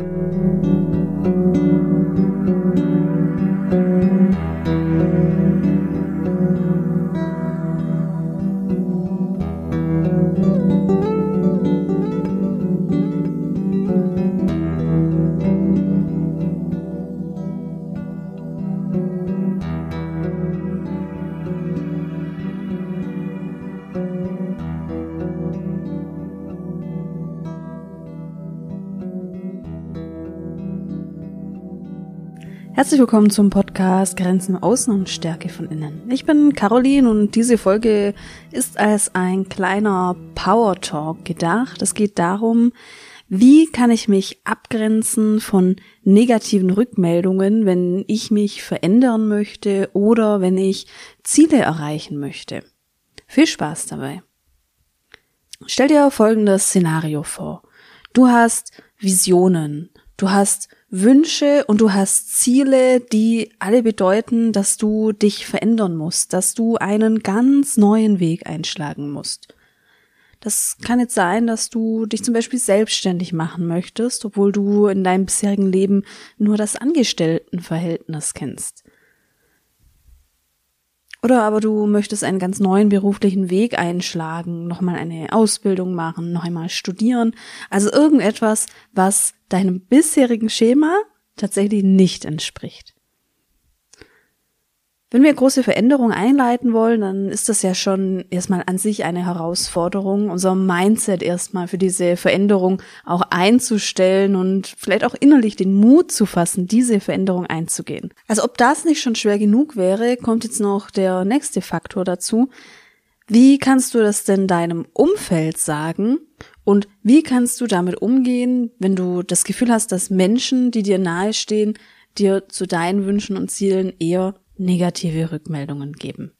Música willkommen zum Podcast Grenzen Außen und Stärke von Innen. Ich bin Caroline und diese Folge ist als ein kleiner Power Talk gedacht. Es geht darum, wie kann ich mich abgrenzen von negativen Rückmeldungen, wenn ich mich verändern möchte oder wenn ich Ziele erreichen möchte. Viel Spaß dabei. Stell dir folgendes Szenario vor. Du hast Visionen, du hast Wünsche und du hast Ziele, die alle bedeuten, dass du dich verändern musst, dass du einen ganz neuen Weg einschlagen musst. Das kann jetzt sein, dass du dich zum Beispiel selbstständig machen möchtest, obwohl du in deinem bisherigen Leben nur das Angestelltenverhältnis kennst. Oder aber du möchtest einen ganz neuen beruflichen Weg einschlagen, nochmal eine Ausbildung machen, noch einmal studieren. Also irgendetwas, was deinem bisherigen Schema tatsächlich nicht entspricht. Wenn wir große Veränderungen einleiten wollen, dann ist das ja schon erstmal an sich eine Herausforderung, unser Mindset erstmal für diese Veränderung auch einzustellen und vielleicht auch innerlich den Mut zu fassen, diese Veränderung einzugehen. Also ob das nicht schon schwer genug wäre, kommt jetzt noch der nächste Faktor dazu. Wie kannst du das denn deinem Umfeld sagen? Und wie kannst du damit umgehen, wenn du das Gefühl hast, dass Menschen, die dir nahestehen, dir zu deinen Wünschen und Zielen eher negative Rückmeldungen geben.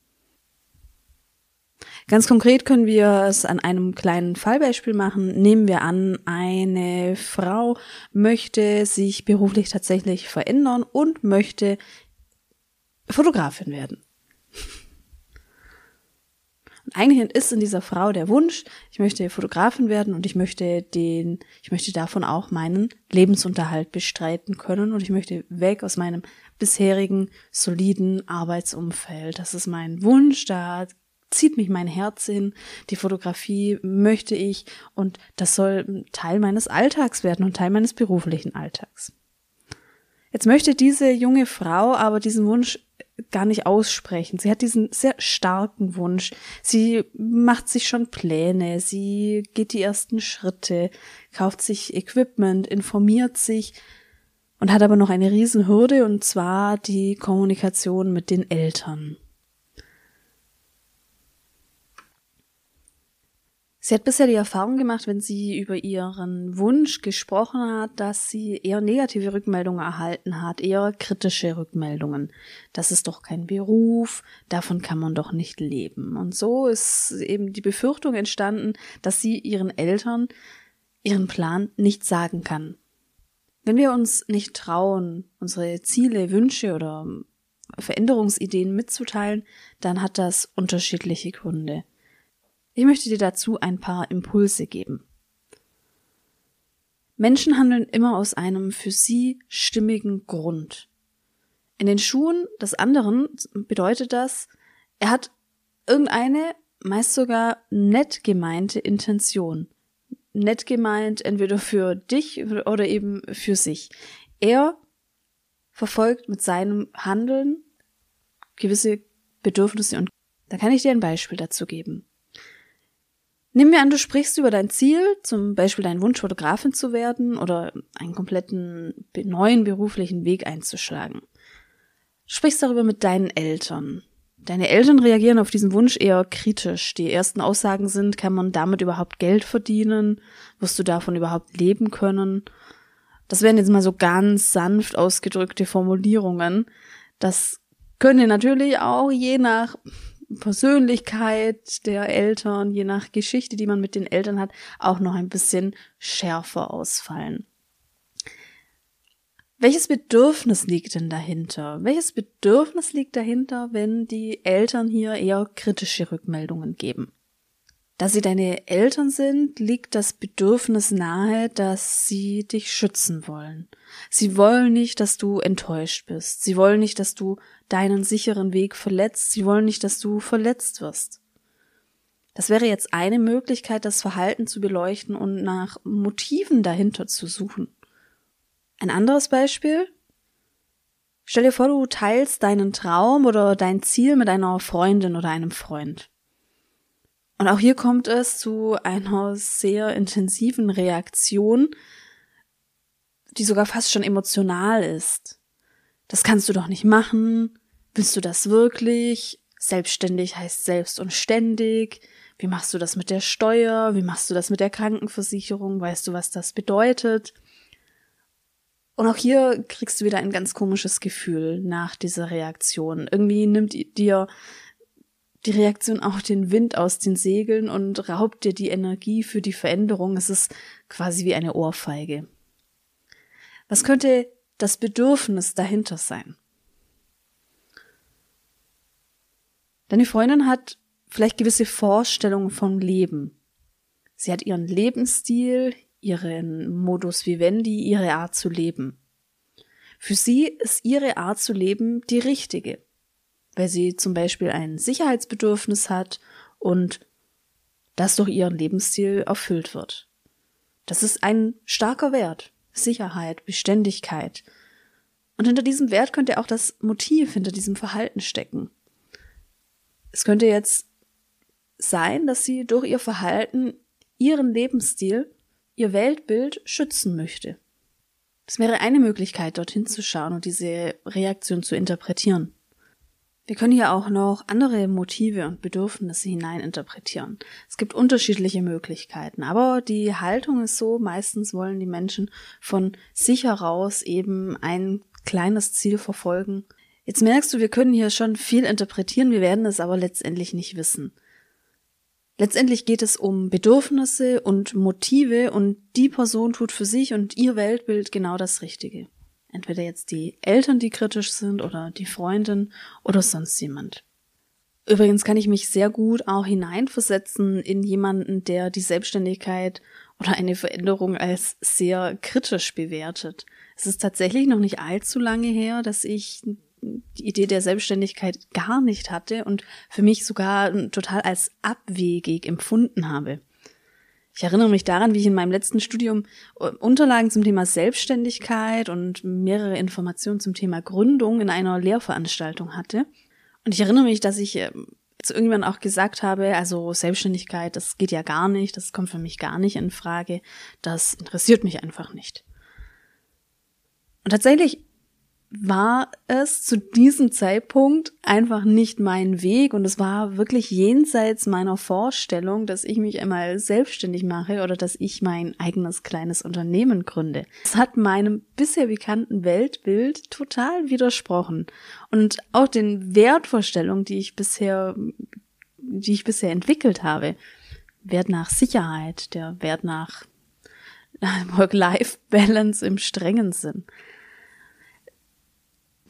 Ganz konkret können wir es an einem kleinen Fallbeispiel machen. Nehmen wir an, eine Frau möchte sich beruflich tatsächlich verändern und möchte Fotografin werden. Eigentlich ist in dieser Frau der Wunsch, ich möchte Fotografin werden und ich möchte den, ich möchte davon auch meinen Lebensunterhalt bestreiten können und ich möchte weg aus meinem bisherigen soliden Arbeitsumfeld. Das ist mein Wunsch, da zieht mich mein Herz hin, die Fotografie möchte ich und das soll Teil meines Alltags werden und Teil meines beruflichen Alltags. Jetzt möchte diese junge Frau aber diesen Wunsch gar nicht aussprechen. Sie hat diesen sehr starken Wunsch. Sie macht sich schon Pläne, sie geht die ersten Schritte, kauft sich Equipment, informiert sich und hat aber noch eine Riesenhürde und zwar die Kommunikation mit den Eltern. Sie hat bisher die Erfahrung gemacht, wenn sie über ihren Wunsch gesprochen hat, dass sie eher negative Rückmeldungen erhalten hat, eher kritische Rückmeldungen. Das ist doch kein Beruf, davon kann man doch nicht leben. Und so ist eben die Befürchtung entstanden, dass sie ihren Eltern ihren Plan nicht sagen kann. Wenn wir uns nicht trauen, unsere Ziele, Wünsche oder Veränderungsideen mitzuteilen, dann hat das unterschiedliche Gründe. Ich möchte dir dazu ein paar Impulse geben. Menschen handeln immer aus einem für sie stimmigen Grund. In den Schuhen des anderen bedeutet das, er hat irgendeine, meist sogar nett gemeinte Intention. Nett gemeint entweder für dich oder eben für sich. Er verfolgt mit seinem Handeln gewisse Bedürfnisse und da kann ich dir ein Beispiel dazu geben. Nimm mir an, du sprichst über dein Ziel, zum Beispiel deinen Wunsch, Fotografin zu werden oder einen kompletten neuen beruflichen Weg einzuschlagen. Sprichst darüber mit deinen Eltern. Deine Eltern reagieren auf diesen Wunsch eher kritisch. Die ersten Aussagen sind, kann man damit überhaupt Geld verdienen? Wirst du davon überhaupt leben können? Das wären jetzt mal so ganz sanft ausgedrückte Formulierungen. Das können natürlich auch je nach Persönlichkeit der Eltern, je nach Geschichte, die man mit den Eltern hat, auch noch ein bisschen schärfer ausfallen. Welches Bedürfnis liegt denn dahinter? Welches Bedürfnis liegt dahinter, wenn die Eltern hier eher kritische Rückmeldungen geben? Da sie deine Eltern sind, liegt das Bedürfnis nahe, dass sie dich schützen wollen. Sie wollen nicht, dass du enttäuscht bist. Sie wollen nicht, dass du deinen sicheren Weg verletzt. Sie wollen nicht, dass du verletzt wirst. Das wäre jetzt eine Möglichkeit, das Verhalten zu beleuchten und nach Motiven dahinter zu suchen. Ein anderes Beispiel? Stell dir vor, du teilst deinen Traum oder dein Ziel mit einer Freundin oder einem Freund. Und auch hier kommt es zu einer sehr intensiven Reaktion, die sogar fast schon emotional ist. Das kannst du doch nicht machen. Willst du das wirklich? Selbstständig heißt selbst und ständig. Wie machst du das mit der Steuer? Wie machst du das mit der Krankenversicherung? Weißt du, was das bedeutet? Und auch hier kriegst du wieder ein ganz komisches Gefühl nach dieser Reaktion. Irgendwie nimmt dir die Reaktion auch den Wind aus den Segeln und raubt dir die Energie für die Veränderung. Es ist quasi wie eine Ohrfeige. Was könnte das Bedürfnis dahinter sein? Deine Freundin hat vielleicht gewisse Vorstellungen vom Leben. Sie hat ihren Lebensstil, ihren Modus vivendi, ihre Art zu leben. Für sie ist ihre Art zu leben die richtige weil sie zum Beispiel ein Sicherheitsbedürfnis hat und das durch ihren Lebensstil erfüllt wird. Das ist ein starker Wert. Sicherheit, Beständigkeit. Und hinter diesem Wert könnte auch das Motiv hinter diesem Verhalten stecken. Es könnte jetzt sein, dass sie durch ihr Verhalten ihren Lebensstil, ihr Weltbild schützen möchte. Das wäre eine Möglichkeit, dorthin zu schauen und diese Reaktion zu interpretieren. Wir können hier auch noch andere Motive und Bedürfnisse hineininterpretieren. Es gibt unterschiedliche Möglichkeiten, aber die Haltung ist so, meistens wollen die Menschen von sich heraus eben ein kleines Ziel verfolgen. Jetzt merkst du, wir können hier schon viel interpretieren, wir werden es aber letztendlich nicht wissen. Letztendlich geht es um Bedürfnisse und Motive und die Person tut für sich und ihr Weltbild genau das Richtige. Entweder jetzt die Eltern, die kritisch sind oder die Freundin oder sonst jemand. Übrigens kann ich mich sehr gut auch hineinversetzen in jemanden, der die Selbstständigkeit oder eine Veränderung als sehr kritisch bewertet. Es ist tatsächlich noch nicht allzu lange her, dass ich die Idee der Selbstständigkeit gar nicht hatte und für mich sogar total als abwegig empfunden habe. Ich erinnere mich daran, wie ich in meinem letzten Studium äh, Unterlagen zum Thema Selbstständigkeit und mehrere Informationen zum Thema Gründung in einer Lehrveranstaltung hatte. Und ich erinnere mich, dass ich ähm, zu irgendwann auch gesagt habe, also Selbstständigkeit, das geht ja gar nicht, das kommt für mich gar nicht in Frage, das interessiert mich einfach nicht. Und tatsächlich war es zu diesem Zeitpunkt einfach nicht mein Weg und es war wirklich jenseits meiner Vorstellung, dass ich mich einmal selbstständig mache oder dass ich mein eigenes kleines Unternehmen gründe. Es hat meinem bisher bekannten Weltbild total widersprochen und auch den Wertvorstellungen, die ich bisher, die ich bisher entwickelt habe. Wert nach Sicherheit, der Wert nach Work-Life-Balance im strengen Sinn.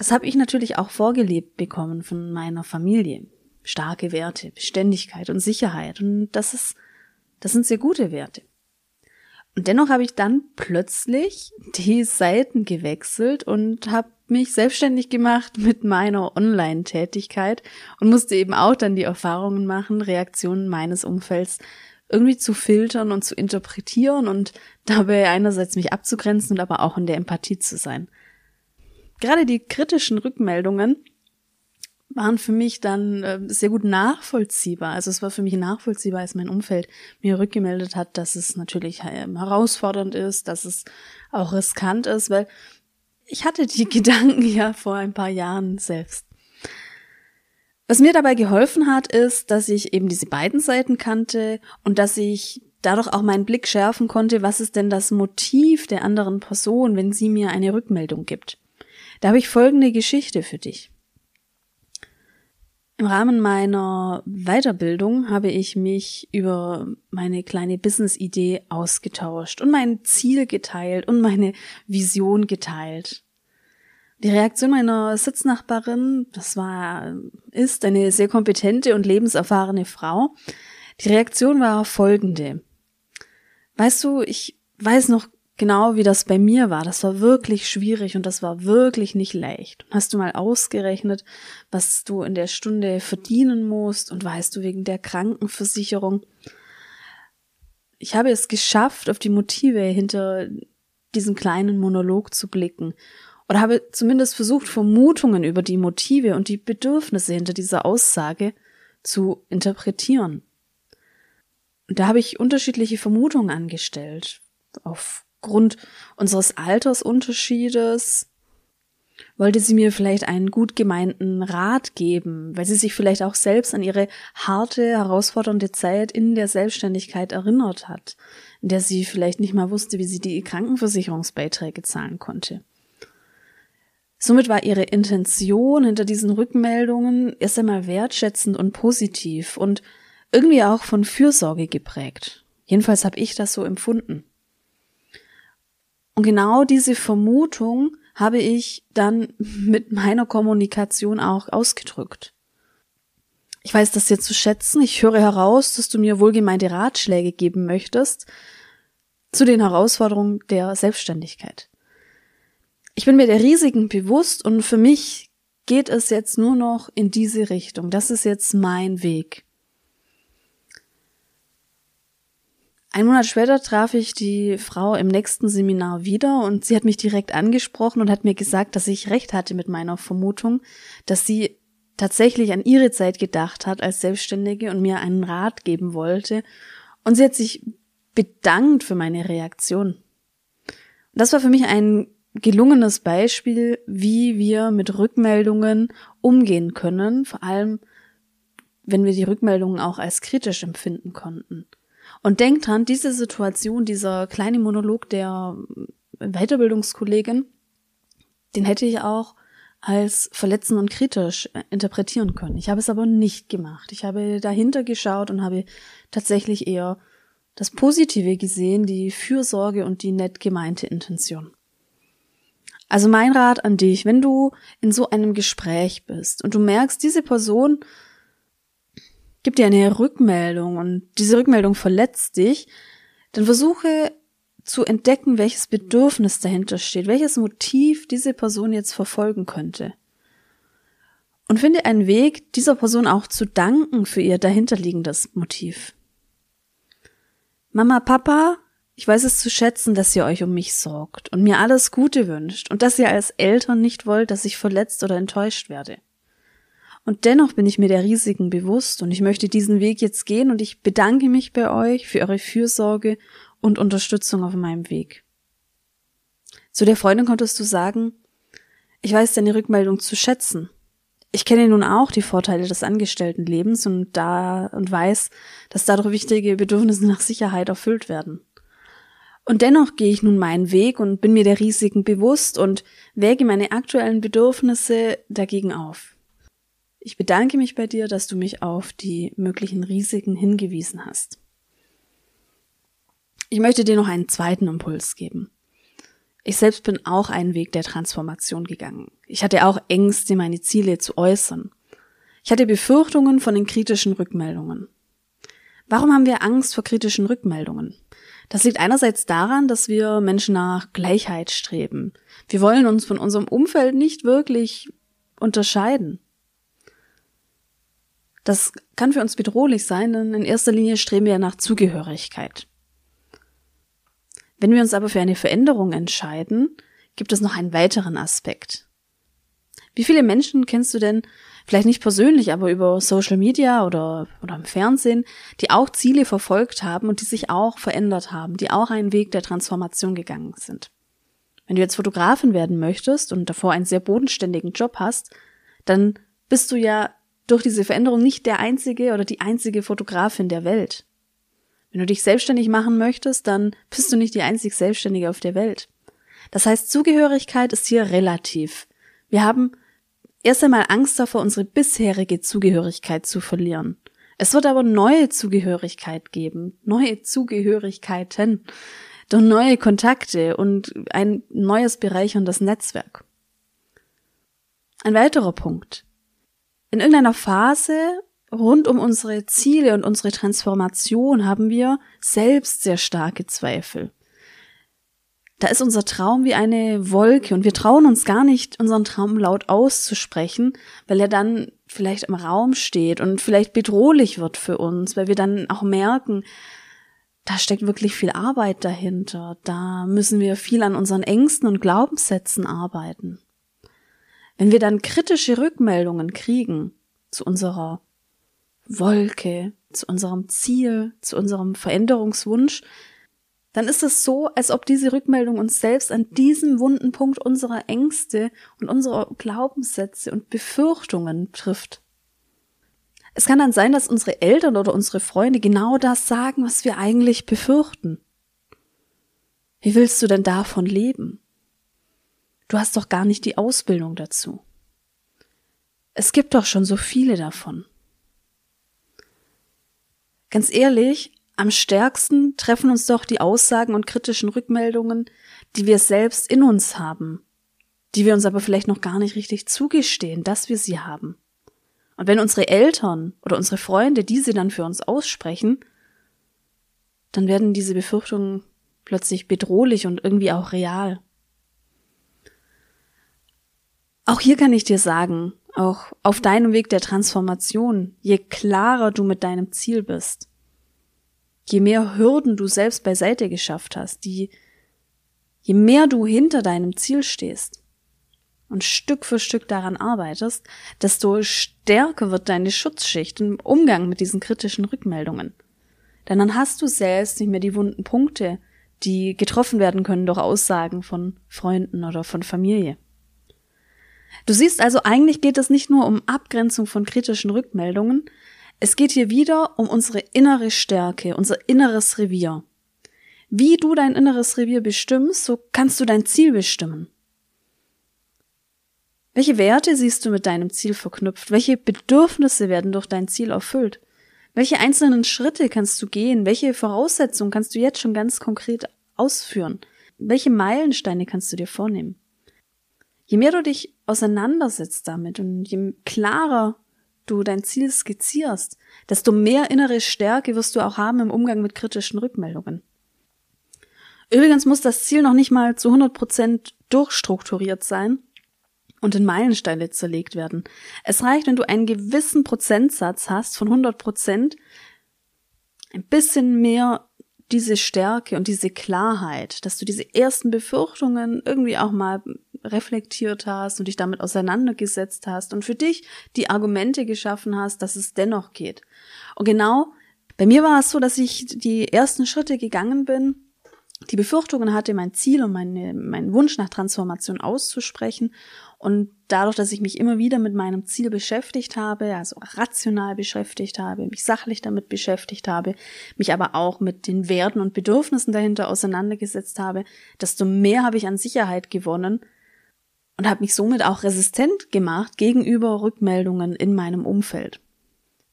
Das habe ich natürlich auch vorgelebt bekommen von meiner Familie. Starke Werte, Beständigkeit und Sicherheit. Und das ist, das sind sehr gute Werte. Und dennoch habe ich dann plötzlich die Seiten gewechselt und habe mich selbstständig gemacht mit meiner Online-Tätigkeit und musste eben auch dann die Erfahrungen machen, Reaktionen meines Umfelds irgendwie zu filtern und zu interpretieren und dabei einerseits mich abzugrenzen und aber auch in der Empathie zu sein gerade die kritischen Rückmeldungen waren für mich dann äh, sehr gut nachvollziehbar. Also es war für mich nachvollziehbar, als mein Umfeld mir rückgemeldet hat, dass es natürlich äh, herausfordernd ist, dass es auch riskant ist, weil ich hatte die Gedanken ja vor ein paar Jahren selbst. Was mir dabei geholfen hat, ist, dass ich eben diese beiden Seiten kannte und dass ich dadurch auch meinen Blick schärfen konnte, was ist denn das Motiv der anderen Person, wenn sie mir eine Rückmeldung gibt. Da habe ich folgende Geschichte für dich. Im Rahmen meiner Weiterbildung habe ich mich über meine kleine Business-Idee ausgetauscht und mein Ziel geteilt und meine Vision geteilt. Die Reaktion meiner Sitznachbarin, das war, ist eine sehr kompetente und lebenserfahrene Frau, Die Reaktion war folgende. Weißt du, ich weiß noch genau, wie das bei mir war. Das war wirklich schwierig und das war wirklich nicht leicht. Hast du mal ausgerechnet, was du in der Stunde verdienen musst und weißt du wegen der Krankenversicherung? Ich habe es geschafft, auf die Motive hinter diesem kleinen Monolog zu blicken oder habe zumindest versucht, Vermutungen über die Motive und die Bedürfnisse hinter dieser Aussage zu interpretieren. Und da habe ich unterschiedliche Vermutungen angestellt, auf Grund unseres Altersunterschiedes wollte sie mir vielleicht einen gut gemeinten Rat geben, weil sie sich vielleicht auch selbst an ihre harte, herausfordernde Zeit in der Selbstständigkeit erinnert hat, in der sie vielleicht nicht mal wusste, wie sie die Krankenversicherungsbeiträge zahlen konnte. Somit war ihre Intention hinter diesen Rückmeldungen erst einmal wertschätzend und positiv und irgendwie auch von Fürsorge geprägt. Jedenfalls habe ich das so empfunden. Und genau diese Vermutung habe ich dann mit meiner Kommunikation auch ausgedrückt. Ich weiß das jetzt zu schätzen. Ich höre heraus, dass du mir wohlgemeinte Ratschläge geben möchtest zu den Herausforderungen der Selbstständigkeit. Ich bin mir der Risiken bewusst und für mich geht es jetzt nur noch in diese Richtung. Das ist jetzt mein Weg. Ein Monat später traf ich die Frau im nächsten Seminar wieder und sie hat mich direkt angesprochen und hat mir gesagt, dass ich recht hatte mit meiner Vermutung, dass sie tatsächlich an ihre Zeit gedacht hat als Selbstständige und mir einen Rat geben wollte. Und sie hat sich bedankt für meine Reaktion. Das war für mich ein gelungenes Beispiel, wie wir mit Rückmeldungen umgehen können, vor allem wenn wir die Rückmeldungen auch als kritisch empfinden konnten. Und denkt dran, diese Situation, dieser kleine Monolog der Weiterbildungskollegin, den hätte ich auch als verletzend und kritisch äh, interpretieren können. Ich habe es aber nicht gemacht. Ich habe dahinter geschaut und habe tatsächlich eher das Positive gesehen, die Fürsorge und die nett gemeinte Intention. Also mein Rat an dich, wenn du in so einem Gespräch bist und du merkst, diese Person gibt dir eine Rückmeldung und diese Rückmeldung verletzt dich, dann versuche zu entdecken, welches Bedürfnis dahinter steht, welches Motiv diese Person jetzt verfolgen könnte. Und finde einen Weg, dieser Person auch zu danken für ihr dahinterliegendes Motiv. Mama, Papa, ich weiß es zu schätzen, dass ihr euch um mich sorgt und mir alles Gute wünscht und dass ihr als Eltern nicht wollt, dass ich verletzt oder enttäuscht werde. Und dennoch bin ich mir der Risiken bewusst und ich möchte diesen Weg jetzt gehen und ich bedanke mich bei euch für eure Fürsorge und Unterstützung auf meinem Weg. Zu der Freundin konntest du sagen, ich weiß deine Rückmeldung zu schätzen. Ich kenne nun auch die Vorteile des Angestelltenlebens und da und weiß, dass dadurch wichtige Bedürfnisse nach Sicherheit erfüllt werden. Und dennoch gehe ich nun meinen Weg und bin mir der Risiken bewusst und wäge meine aktuellen Bedürfnisse dagegen auf. Ich bedanke mich bei dir, dass du mich auf die möglichen Risiken hingewiesen hast. Ich möchte dir noch einen zweiten Impuls geben. Ich selbst bin auch einen Weg der Transformation gegangen. Ich hatte auch Ängste, meine Ziele zu äußern. Ich hatte Befürchtungen von den kritischen Rückmeldungen. Warum haben wir Angst vor kritischen Rückmeldungen? Das liegt einerseits daran, dass wir Menschen nach Gleichheit streben. Wir wollen uns von unserem Umfeld nicht wirklich unterscheiden. Das kann für uns bedrohlich sein, denn in erster Linie streben wir nach Zugehörigkeit. Wenn wir uns aber für eine Veränderung entscheiden, gibt es noch einen weiteren Aspekt. Wie viele Menschen kennst du denn, vielleicht nicht persönlich, aber über Social Media oder, oder im Fernsehen, die auch Ziele verfolgt haben und die sich auch verändert haben, die auch einen Weg der Transformation gegangen sind? Wenn du jetzt Fotografin werden möchtest und davor einen sehr bodenständigen Job hast, dann bist du ja durch diese Veränderung nicht der einzige oder die einzige Fotografin der Welt. Wenn du dich selbstständig machen möchtest, dann bist du nicht die einzig Selbstständige auf der Welt. Das heißt, Zugehörigkeit ist hier relativ. Wir haben erst einmal Angst davor, unsere bisherige Zugehörigkeit zu verlieren. Es wird aber neue Zugehörigkeit geben, neue Zugehörigkeiten, durch neue Kontakte und ein neues bereicherndes Netzwerk. Ein weiterer Punkt. In irgendeiner Phase rund um unsere Ziele und unsere Transformation haben wir selbst sehr starke Zweifel. Da ist unser Traum wie eine Wolke und wir trauen uns gar nicht, unseren Traum laut auszusprechen, weil er dann vielleicht im Raum steht und vielleicht bedrohlich wird für uns, weil wir dann auch merken, da steckt wirklich viel Arbeit dahinter. Da müssen wir viel an unseren Ängsten und Glaubenssätzen arbeiten. Wenn wir dann kritische Rückmeldungen kriegen zu unserer Wolke, zu unserem Ziel, zu unserem Veränderungswunsch, dann ist es so, als ob diese Rückmeldung uns selbst an diesem wunden Punkt unserer Ängste und unserer Glaubenssätze und Befürchtungen trifft. Es kann dann sein, dass unsere Eltern oder unsere Freunde genau das sagen, was wir eigentlich befürchten. Wie willst du denn davon leben? Du hast doch gar nicht die Ausbildung dazu. Es gibt doch schon so viele davon. Ganz ehrlich, am stärksten treffen uns doch die Aussagen und kritischen Rückmeldungen, die wir selbst in uns haben, die wir uns aber vielleicht noch gar nicht richtig zugestehen, dass wir sie haben. Und wenn unsere Eltern oder unsere Freunde diese dann für uns aussprechen, dann werden diese Befürchtungen plötzlich bedrohlich und irgendwie auch real. Auch hier kann ich dir sagen, auch auf deinem Weg der Transformation, je klarer du mit deinem Ziel bist, je mehr Hürden du selbst beiseite geschafft hast, die, je mehr du hinter deinem Ziel stehst und Stück für Stück daran arbeitest, desto stärker wird deine Schutzschicht im Umgang mit diesen kritischen Rückmeldungen. Denn dann hast du selbst nicht mehr die wunden Punkte, die getroffen werden können durch Aussagen von Freunden oder von Familie. Du siehst also, eigentlich geht es nicht nur um Abgrenzung von kritischen Rückmeldungen, es geht hier wieder um unsere innere Stärke, unser inneres Revier. Wie du dein inneres Revier bestimmst, so kannst du dein Ziel bestimmen. Welche Werte siehst du mit deinem Ziel verknüpft? Welche Bedürfnisse werden durch dein Ziel erfüllt? Welche einzelnen Schritte kannst du gehen? Welche Voraussetzungen kannst du jetzt schon ganz konkret ausführen? Welche Meilensteine kannst du dir vornehmen? Je mehr du dich auseinandersetzt damit und je klarer du dein Ziel skizzierst, desto mehr innere Stärke wirst du auch haben im Umgang mit kritischen Rückmeldungen. Übrigens muss das Ziel noch nicht mal zu 100 Prozent durchstrukturiert sein und in Meilensteine zerlegt werden. Es reicht, wenn du einen gewissen Prozentsatz hast von 100 Prozent, ein bisschen mehr diese Stärke und diese Klarheit, dass du diese ersten Befürchtungen irgendwie auch mal reflektiert hast und dich damit auseinandergesetzt hast und für dich die Argumente geschaffen hast, dass es dennoch geht. Und genau bei mir war es so, dass ich die ersten Schritte gegangen bin, die Befürchtungen hatte, mein Ziel und meine, meinen Wunsch nach Transformation auszusprechen. Und dadurch, dass ich mich immer wieder mit meinem Ziel beschäftigt habe, also rational beschäftigt habe, mich sachlich damit beschäftigt habe, mich aber auch mit den Werten und Bedürfnissen dahinter auseinandergesetzt habe, desto mehr habe ich an Sicherheit gewonnen, und habe mich somit auch resistent gemacht gegenüber Rückmeldungen in meinem Umfeld.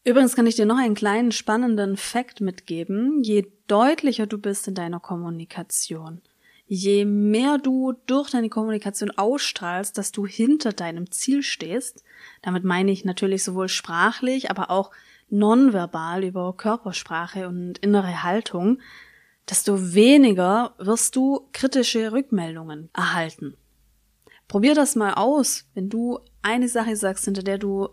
Übrigens kann ich dir noch einen kleinen spannenden Fakt mitgeben. Je deutlicher du bist in deiner Kommunikation, je mehr du durch deine Kommunikation ausstrahlst, dass du hinter deinem Ziel stehst, damit meine ich natürlich sowohl sprachlich, aber auch nonverbal über Körpersprache und innere Haltung, desto weniger wirst du kritische Rückmeldungen erhalten. Probier das mal aus, wenn du eine Sache sagst, hinter der du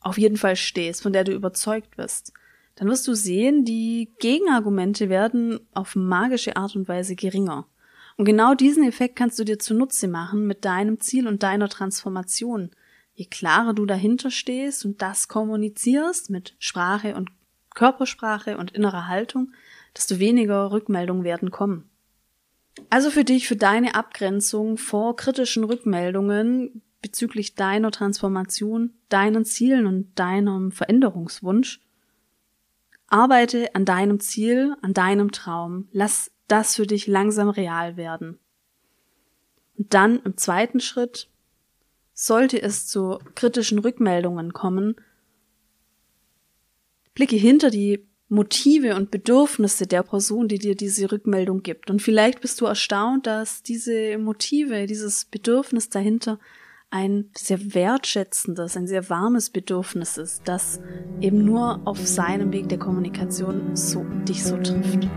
auf jeden Fall stehst, von der du überzeugt bist. Dann wirst du sehen, die Gegenargumente werden auf magische Art und Weise geringer. Und genau diesen Effekt kannst du dir zunutze machen mit deinem Ziel und deiner Transformation. Je klarer du dahinter stehst und das kommunizierst mit Sprache und Körpersprache und innerer Haltung, desto weniger Rückmeldungen werden kommen. Also für dich, für deine Abgrenzung vor kritischen Rückmeldungen bezüglich deiner Transformation, deinen Zielen und deinem Veränderungswunsch. Arbeite an deinem Ziel, an deinem Traum. Lass das für dich langsam real werden. Und dann im zweiten Schritt, sollte es zu kritischen Rückmeldungen kommen, blicke hinter die Motive und Bedürfnisse der Person, die dir diese Rückmeldung gibt. Und vielleicht bist du erstaunt, dass diese Motive, dieses Bedürfnis dahinter ein sehr wertschätzendes, ein sehr warmes Bedürfnis ist, das eben nur auf seinem Weg der Kommunikation so, dich so trifft.